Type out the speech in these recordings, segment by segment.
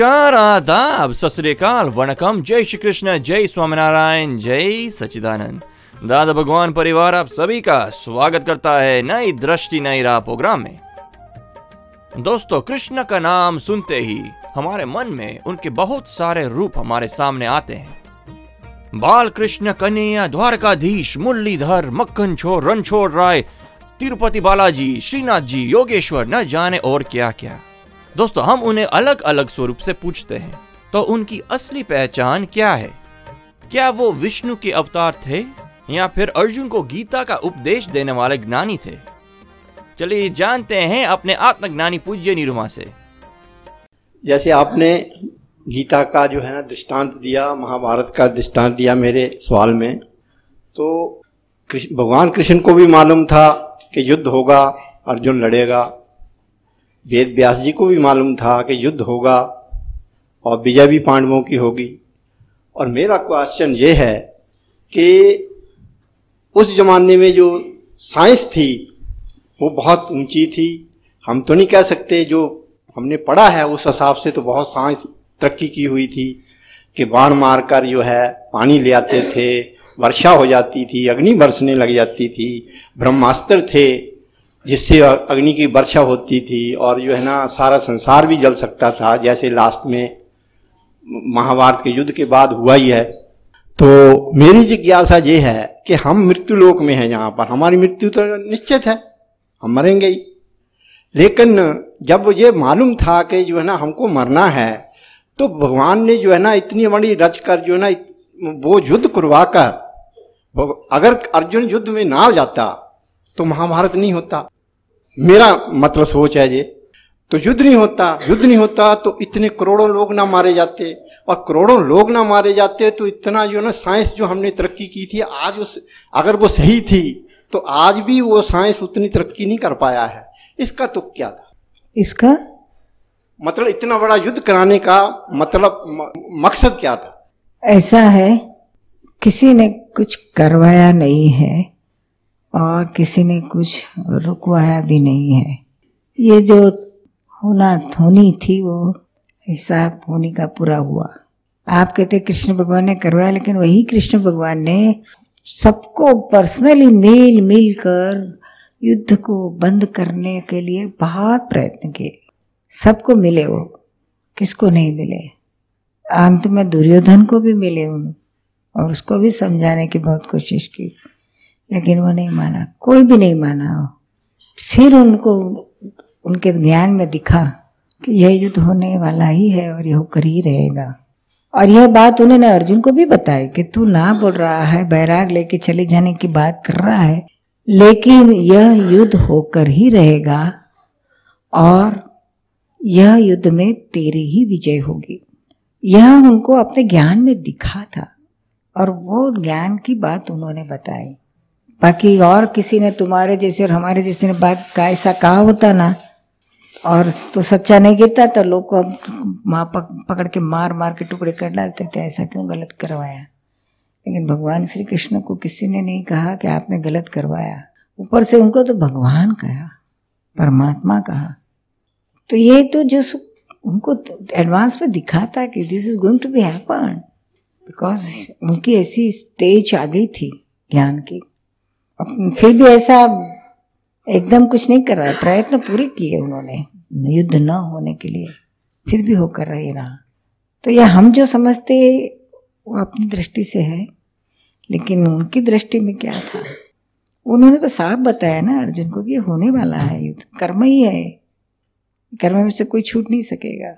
नमस्कार आदाब सत श्री अकाल जय श्री कृष्ण जय स्वामीनारायण जय सचिदानंद दादा भगवान परिवार, आप सभी का स्वागत करता है नई दृष्टि, नई राह प्रोग्राम में। दोस्तों, कृष्ण का नाम सुनते ही हमारे मन में उनके बहुत सारे रूप हमारे सामने आते हैं। बाल कृष्ण, कन्हैया, द्वारकाधीश, मुरलीधर मक्खन छोर रणछोड़ राय, तिरुपति बालाजी श्रीनाथ जी योगेश्वर, न जाने और क्या क्या दोस्तों, हम उन्हें अलग अलग स्वरूप से पूछते हैं। तो उनकी असली पहचान क्या है? क्या वो विष्णु के अवतार थे? या फिर अर्जुन को गीता का उपदेश देने वाले ज्ञानी थे? चलिए, जानते हैं अपने आत्मज्ञानी पूज्य निरुमा से। जैसे आपने गीता का जो है ना दृष्टांत दिया, महाभारत का दृष्टांत दिया मेरे सवाल में तो भगवान कृष्ण को भी मालूम था कि युद्ध होगा, अर्जुन लड़ेगा। वेद व्यास जी को भी मालूम था कि युद्ध होगा और विजय भी पांडवों की होगी। और मेरा क्वेश्चन ये है कि उस जमाने में जो साइंस थी, वो बहुत ऊँची थी। हम तो नहीं कह सकते, जो हमने पढ़ा है, उस हिसाब से तो बहुत साइंस तरक्की की हुई थी कि बाण मारकर जो है पानी ले आते थे, वर्षा हो जाती थी, अग्नि बरसने लग जाती थी, ब्रह्मास्त्र थे जिससे अग्नि की वर्षा होती थी और जो है ना, सारा संसार भी जल सकता था, जैसे लास्ट में महाभारत के युद्ध के बाद हुआ ही है। तो मेरी जिज्ञासा ये है कि हम मृत्यु लोक में हैं यहाँ पर। हमारी मृत्यु तो निश्चित है, हम मरेंगे ही। लेकिन जब ये मालूम था कि जो है ना, हमको मरना है तो भगवान ने जो है ना, इतनी बड़ी रच कर जो है ना वो युद्ध करवा कर अगर अर्जुन युद्ध में ना जाता तो महाभारत नहीं होता। मेरा मतलब सोच है ये। तो युद्ध नहीं होता युद्ध नहीं होता तो इतने करोड़ों लोग ना मारे जाते। और करोड़ों लोग ना मारे जाते तो इतना जो ना साइंस जो हमने तरक्की की थी आज उस अगर वो सही थी तो आज भी वो साइंस उतनी तरक्की नहीं कर पाया है। इसका तो क्या था? इसका? मतलब इतना बड़ा युद्ध कराने का मतलब म- मकसद क्या था? ऐसा है किसी ने कुछ करवाया नहीं है। और किसी ने कुछ रुकवाया भी नहीं है। ये जो होना होनी थी, वो हिसाब होने का पूरा हुआ। आप कहते कृष्ण भगवान ने करवाया, लेकिन वही कृष्ण भगवान ने सबको पर्सनली मिल मिल कर युद्ध को बंद करने के लिए बहुत प्रयत्न किए। सबको मिले वो, किसको नहीं मिले? अंत में दुर्योधन को भी मिले उन, और उसको भी समझाने की बहुत कोशिश की। लेकिन वो नहीं माना, कोई भी नहीं माना। फिर उनको, उनके ज्ञान में दिखा कि यह युद्ध होने वाला ही है और यह होकर ही रहेगा। और यह बात उन्होंने अर्जुन को भी बताई कि तू ना बोल रहा है, बैराग लेके चले जाने की बात कर रहा है, लेकिन यह युद्ध होकर ही रहेगा और यह युद्ध में तेरी ही विजय होगी। यह उनको अपने ज्ञान में दिखा था और वो ज्ञान की बात उन्होंने बताई। बाकी और किसी ने तुम्हारे जैसे और हमारे जैसे ने बात का ऐसा कहा होता ना और तो सच्चा नहीं गिरता तो लोग को माँ पक, पकड़ के मार मार के टुकड़े कर डालते थे ऐसा क्यों गलत करवाया? लेकिन भगवान श्री कृष्ण को किसी ने नहीं कहा कि आपने गलत करवाया। ऊपर से उनको तो भगवान कहा परमात्मा कहा। तो ये तो जो उनको एडवांस में दिखा था कि this is going to be happen because उनकी ऐसी स्टेज आ गई थी ज्ञान की। फिर भी ऐसा एकदम कुछ नहीं कर रहा है। प्रयत्न पूरे किए उन्होंने, युद्ध न होने के लिए। फिर भी होकर रहे रहा। तो यह हम जो समझते, वो अपनी दृष्टि से है, लेकिन उनकी दृष्टि में क्या था? उन्होंने तो साफ़ बताया ना अर्जुन को कि होने वाला है युद्ध। कर्म ही है। कर्म में से कोई छूट नहीं सकेगा।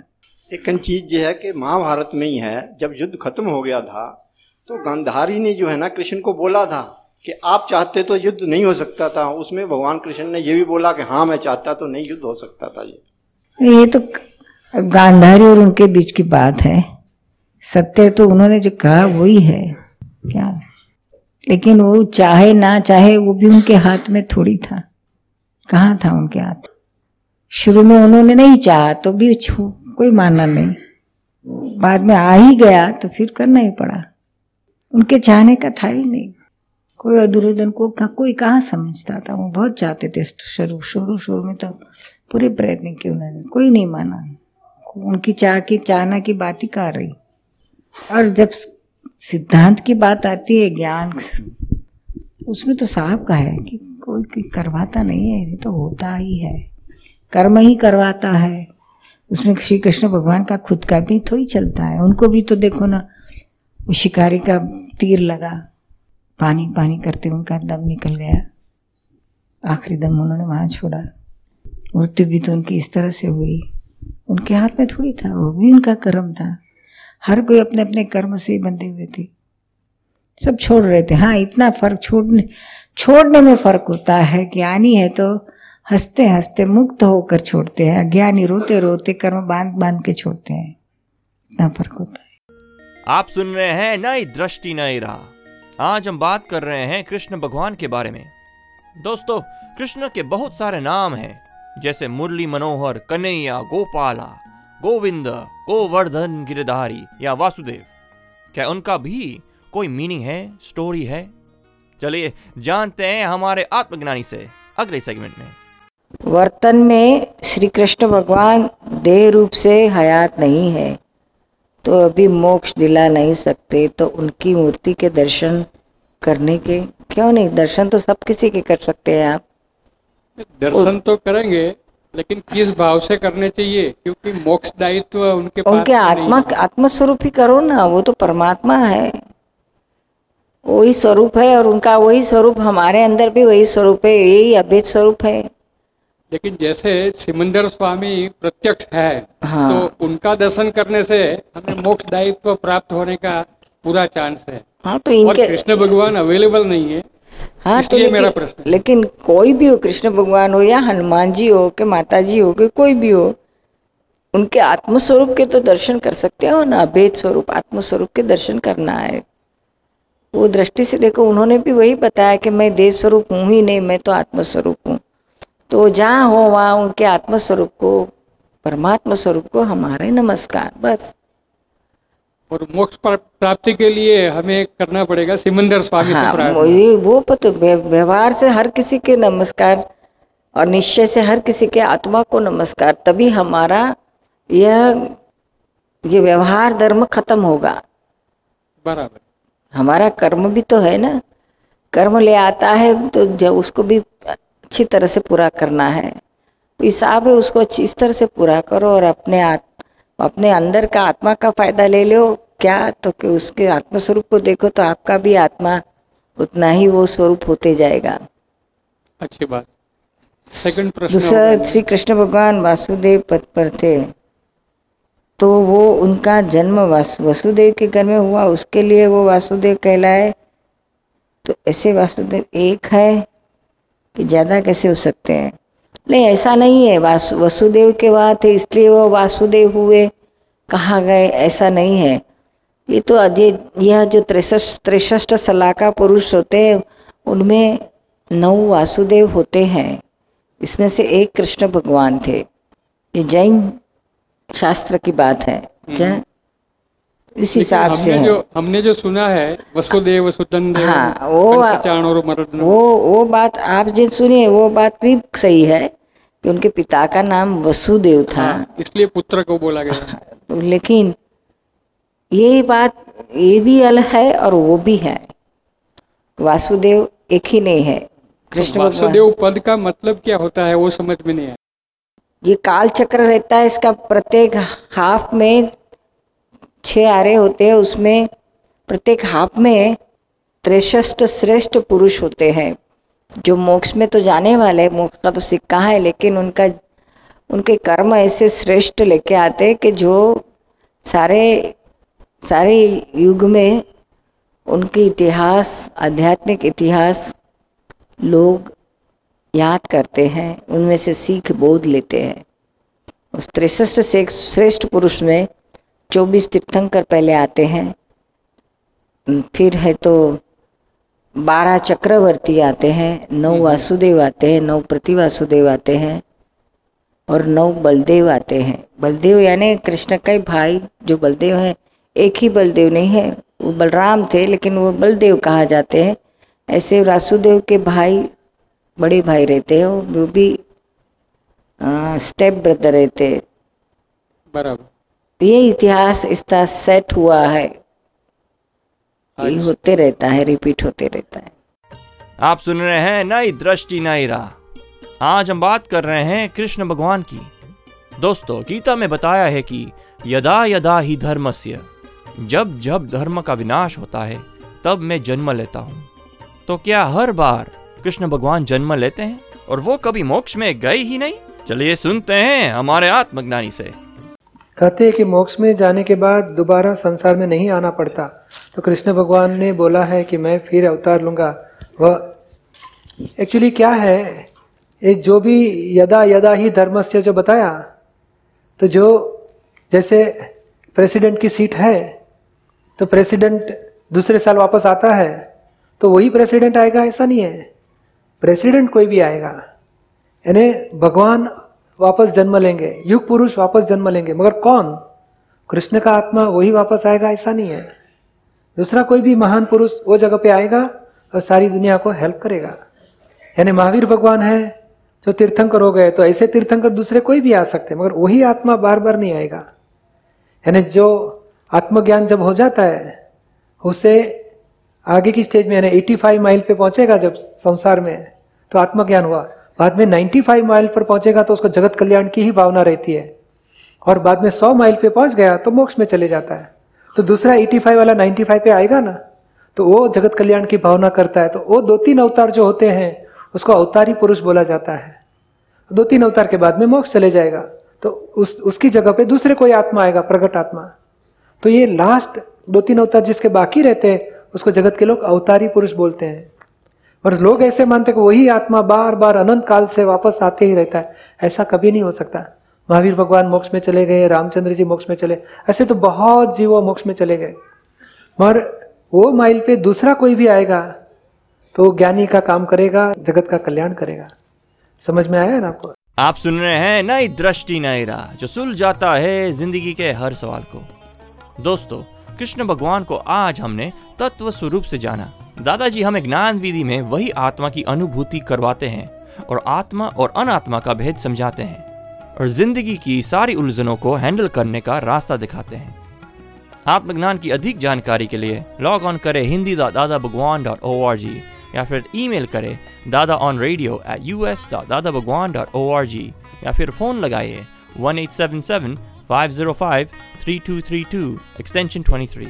एक चीज़ ये है कि महाभारत में ही है, जब युद्ध खत्म हो गया था तो गांधारी ने जो है ना कृष्ण को बोला था कि आप चाहते तो युद्ध नहीं हो सकता था। उसमें भगवान कृष्ण ने ये भी बोला कि हाँ मैं चाहता तो नहीं युद्ध हो सकता था ये। ये तो गांधारी और उनके बीच की बात है। सत्य तो उन्होंने जो कहा, वही है। क्या? लेकिन वो चाहे ना चाहे, वो भी उनके हाथ में थोड़ी था। कहाँ था उनके हाथ? शुरू में उन्होंने नहीं चाहा तो भी कोई मानना नहीं। बाद में आ ही गया तो फिर करना ही पड़ा। उनके चाहने का था ही नहीं। कोई और दुर्योधन को कोई कहाँ समझता था? वो बहुत चाहते थे शुरू शुरू शुरू में तो पूरे प्रयत्न किए उन्होंने। कोई नहीं माना। उनकी चाह की चाहना की बात ही कहा रही? और जब सिद्धांत की बात आती है ज्ञान उसमें तो साहब का है कि कोई, करवाता नहीं है ये तो होता ही है। कर्म ही करवाता है। उसमें श्री कृष्ण भगवान का खुद का भी थोड़ी चलता है। उनको भी तो देखो ना वो शिकारी का तीर लगा। पानी पानी करते उनका दम निकल गया। आखिरी दम उन्होंने वहाँ छोड़ा। मृत्यु भी तो उनकी इस तरह से हुई। उनके हाथ में थोड़ी था, वो भी उनका कर्म था। हर कोई अपने अपने कर्म से ही बंधे हुए थे। सब छोड़ रहे थे। हाँ इतना फ़र्क छोड़ने छोड़ने में फ़र्क होता है ज्ञानी है तो हँसते हँसते मुक्त होकर छोड़ते हैं। अज्ञानी रोते रोते कर्म बाँध बाँध के छोड़ते हैं। इतना फ़र्क होता है। आप सुन रहे हैं नई दृष्टि, नई राह। आज हम बात कर रहे हैं कृष्ण भगवान के बारे में। दोस्तों, कृष्ण के बहुत सारे नाम हैं, जैसे मुरली मनोहर, कन्हैया, गोपाला, गोविंद, गोवर्धन, गिरधारी या वासुदेव। क्या उनका भी कोई मीनिंग है, स्टोरी है? चलिए, जानते हैं हमारे आत्मज्ञानी से अगले सेगमेंट में। वर्तन में श्री कृष्ण भगवान देह रूप से हयात नहीं है। तो अभी मोक्ष दिला नहीं सकते तो उनकी मूर्ति के दर्शन करने के क्यों नहीं? दर्शन तो सब किसी के कर सकते हैं आप। दर्शन तो करेंगे लेकिन किस भाव से करने चाहिए? क्योंकि मोक्ष दायित्व उनके पास उनके तो आत्मा। आत्म स्वरूप ही करो ना वो तो परमात्मा है। वही स्वरूप है और उनका वही स्वरूप हमारे अंदर भी वही स्वरूप है यही अभेद स्वरूप है। लेकिन जैसे सिमंदर स्वामी प्रत्यक्ष है हाँ। तो उनका दर्शन करने से हमें मोक्ष दायित्व प्राप्त होने का पूरा चांस है। हाँ तो इनके कृष्ण भगवान अवेलेबल नहीं है हाँ तो इसलिए मेरा प्रश्न लेकिन कोई भी हो कृष्ण भगवान हो या हनुमान जी हो के माता जी हो के कोई भी हो उनके आत्म स्वरूप के तो दर्शन कर सकते हो ना अभेद स्वरूप आत्म स्वरूप के दर्शन करना है। वो दृष्टि से देखो उन्होंने भी वही बताया कि मैं देह स्वरूप हूँ ही नहीं मैं तो आत्म स्वरूप हूँ। तो जहाँ हो वहाँ उनके आत्म स्वरूप को परमात्मा स्वरूप को हमारे नमस्कार बस। और मोक्ष प्राप्ति के लिए हमें करना पड़ेगा सिमंदर स्वामी हाँ ये वो पता व्यवहार से हर किसी के नमस्कार और निश्चय से हर किसी के आत्मा को नमस्कार तभी हमारा यह ये व्यवहार धर्म खत्म होगा। बराबर। हमारा कर्म भी तो है ना। कर्म ले आता है तो जब उसको भी अच्छी तरह से पूरा करना है। हिसाब है उसको अच्छी इस तरह से पूरा करो और अपने आत, अपने अंदर का आत्मा का फ़ायदा ले लो। क्या? तो कि उसके आत्म स्वरूप को देखो तो आपका भी आत्मा उतना ही वो स्वरूप होते जाएगा। अच्छी बात। सेकंड प्रश्न दूसरा श्री कृष्ण भगवान वासुदेव पद पर थे। तो वो उनका जन्म वास वसुदेव के घर में हुआ उसके लिए वो वासुदेव कहलाए। तो ऐसे वासुदेव एक है। कि ज़्यादा कैसे हो सकते हैं? नहीं, ऐसा नहीं है। वासु, वसुदेव के बाद थे, इसलिए वो वासुदेव हुए, कहा गए, ऐसा नहीं है। ये तो अजय यह जो त्रिशस्ट त्रिशष्ट सलाका पुरुष होते हैं, उनमें नौ वासुदेव होते हैं। इसमें से एक कृष्ण भगवान थे। ये जैन शास्त्र की बात है, क्या? इस हिसाब से हमने जो हमने जो सुना है वसुदेव वसुदन हाँ, वो- वो वो बात आप जो सुनिए वो बात भी सही है कि उनके पिता का नाम वसुदेव था। हाँ, इसलिए पुत्र को बोला गया। लेकिन ये बात ये भी अलग है और वो भी है। वासुदेव एक ही नहीं है। कृष्ण भगवान वासुदेव पद का मतलब क्या होता है वो समझ में नहीं है ये काल चक्र रहता है इसका प्रत्येक हाफ़ में छह आरे होते हैं, उसमें प्रत्येक हाफ़ में त्रेष्ठ श्रेष्ठ पुरुष होते हैं। जो मोक्ष में तो जाने वाले, मोक्ष का तो सिक्का है, लेकिन उनका, उनके कर्म ऐसे श्रेष्ठ लेके आते हैं कि जो सारे सारे युग में उनके इतिहास, आध्यात्मिक इतिहास लोग याद करते हैं, उनमें से सीख बोध लेते हैं। उस त्रिशस्ट से श्रेष्ठ पुरुष में चौबीस तीर्थंकर पहले आते हैं। फिर है तो बारह चक्रवर्ती आते हैं नौ वासुदेव आते हैं नौ प्रतिवासुदेव आते हैं और नौ बलदेव आते हैं। बलदेव यानी कृष्ण का ही भाई जो बलदेव है एक ही बलदेव नहीं है वो बलराम थे लेकिन वो बलदेव कहा जाते हैं। ऐसे वासुदेव के भाई बड़े भाई रहते हैं वो भी आ, स्टेप ब्रदर रहते बराबर। ये इतिहास इसका सेट हुआ है। ये होते रहता है रिपीट होते रहता है। आप सुन रहे हैं नई दृष्टि नई राह। आज हम बात कर रहे हैं कृष्ण भगवान की। दोस्तों गीता में बताया है कि यदा यदा ही धर्मस्य जब जब धर्म का विनाश होता है तब मैं जन्म लेता हूँ। तो क्या हर बार कृष्ण भगवान जन्म लेते हैं? और वो कभी मोक्ष में गए ही नहीं? चलिए सुनते हैं हमारे आत्मज्ञानी से। कहते हैं कि मोक्ष में जाने के बाद दोबारा संसार में नहीं आना पड़ता। तो कृष्ण भगवान ने बोला है कि मैं फिर अवतार लूँगा। वह एक्चुअली क्या है? ये जो भी यदा यदा ही धर्म से जो बताया तो जो जैसे प्रेसिडेंट की सीट है तो प्रेसिडेंट दूसरे साल वापस आता है तो वही प्रेसिडेंट आएगा? ऐसा नहीं है। प्रेसिडेंट कोई भी आएगा। यानी भगवान वापस जन्म लेंगे, युग पुरुष वापस जन्म लेंगे, मगर कौन? कृष्ण का आत्मा वही वापस आएगा, ऐसा नहीं है। दूसरा कोई भी महान पुरुष वो जगह पे आएगा और सारी दुनिया को हेल्प करेगा। यानी महावीर भगवान है जो तीर्थंकर हो गए तो ऐसे तीर्थंकर दूसरे कोई भी आ सकते, मगर वही आत्मा बार बार नहीं आएगा। यानी जो आत्मज्ञान जब हो जाता है, उसे आगे की स्टेज में, यानी 85 माइल पे पहुंचेगा जब संसार में तो आत्मज्ञान हुआ। बाद में 95 माइल पर पहुंचेगा तो उसको जगत कल्याण की ही भावना रहती है। और बाद में 100 माइल पे पहुँच गया तो मोक्ष में चले जाता है। तो दूसरा 85 वाला 95 पे आएगा ना तो वो जगत कल्याण की भावना करता है। तो वो दो तीन अवतार जो होते हैं, उसको अवतारी पुरुष बोला जाता है। दो तीन अवतार के बाद में मोक्ष चले जाएगा। तो उस, उसकी जगह पे दूसरे कोई आत्मा आएगा, प्रगट आत्मा। तो ये लास्ट दो तीन अवतार जिसके बाकी रहते हैं, उसको जगत के लोग अवतारी पुरुष बोलते हैं। और लोग ऐसे मानते कि वही आत्मा बार बार अनंत काल से वापस आते ही रहता है। ऐसा कभी नहीं हो सकता। महावीर भगवान मोक्ष में चले गए, रामचंद्र जी मोक्ष में चले, ऐसे तो बहुत जीवो मोक्ष में चले गए। मगर वो माइल पे दूसरा कोई भी आएगा तो ज्ञानी का काम करेगा, जगत का कल्याण करेगा। समझ में आया ना आपको? आप सुन रहे हैं नई दृष्टि, नई राह, जो सुल जाता है ज़िंदगी के हर सवाल को। दोस्तों, कृष्ण भगवान को आज हमने तत्व स्वरूप से जाना। दादाजी हमें ज्ञान विधि में वही आत्मा की अनुभूति करवाते हैं और आत्मा और अनात्मा का भेद समझाते हैं और ज़िंदगी की सारी उलझनों को हैंडल करने का रास्ता दिखाते हैं। आत्मज्ञान की अधिक जानकारी के लिए लॉग ऑन करें हिंदी दादा Bhagwan dot O R G या फिर ईमेल करें Dada on radio at U S dot Dada Bhagwan dot O R G या फिर फ़ोन लगाइए one eight seven seven five zero five three two three two extension twenty three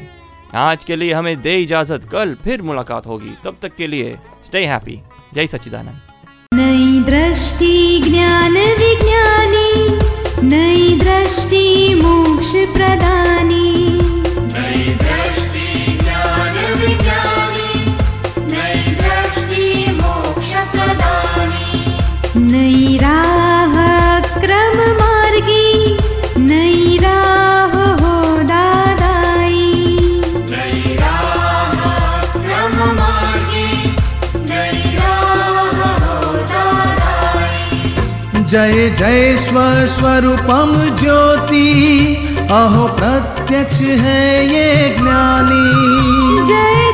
आज के लिए हमें दे इजाज़त कल फिर मुलाकात होगी। तब तक के लिए स्टे हैप्पी जय सच्चिदानंद। नई दृष्टि ज्ञान विज्ञानी। नई दृष्टि मोक्ष प्रदानी। नई दृष्टि जय जय स्वस्वरूपम ज्योति। अहो प्रत्यक्ष है ये ज्ञानी। जय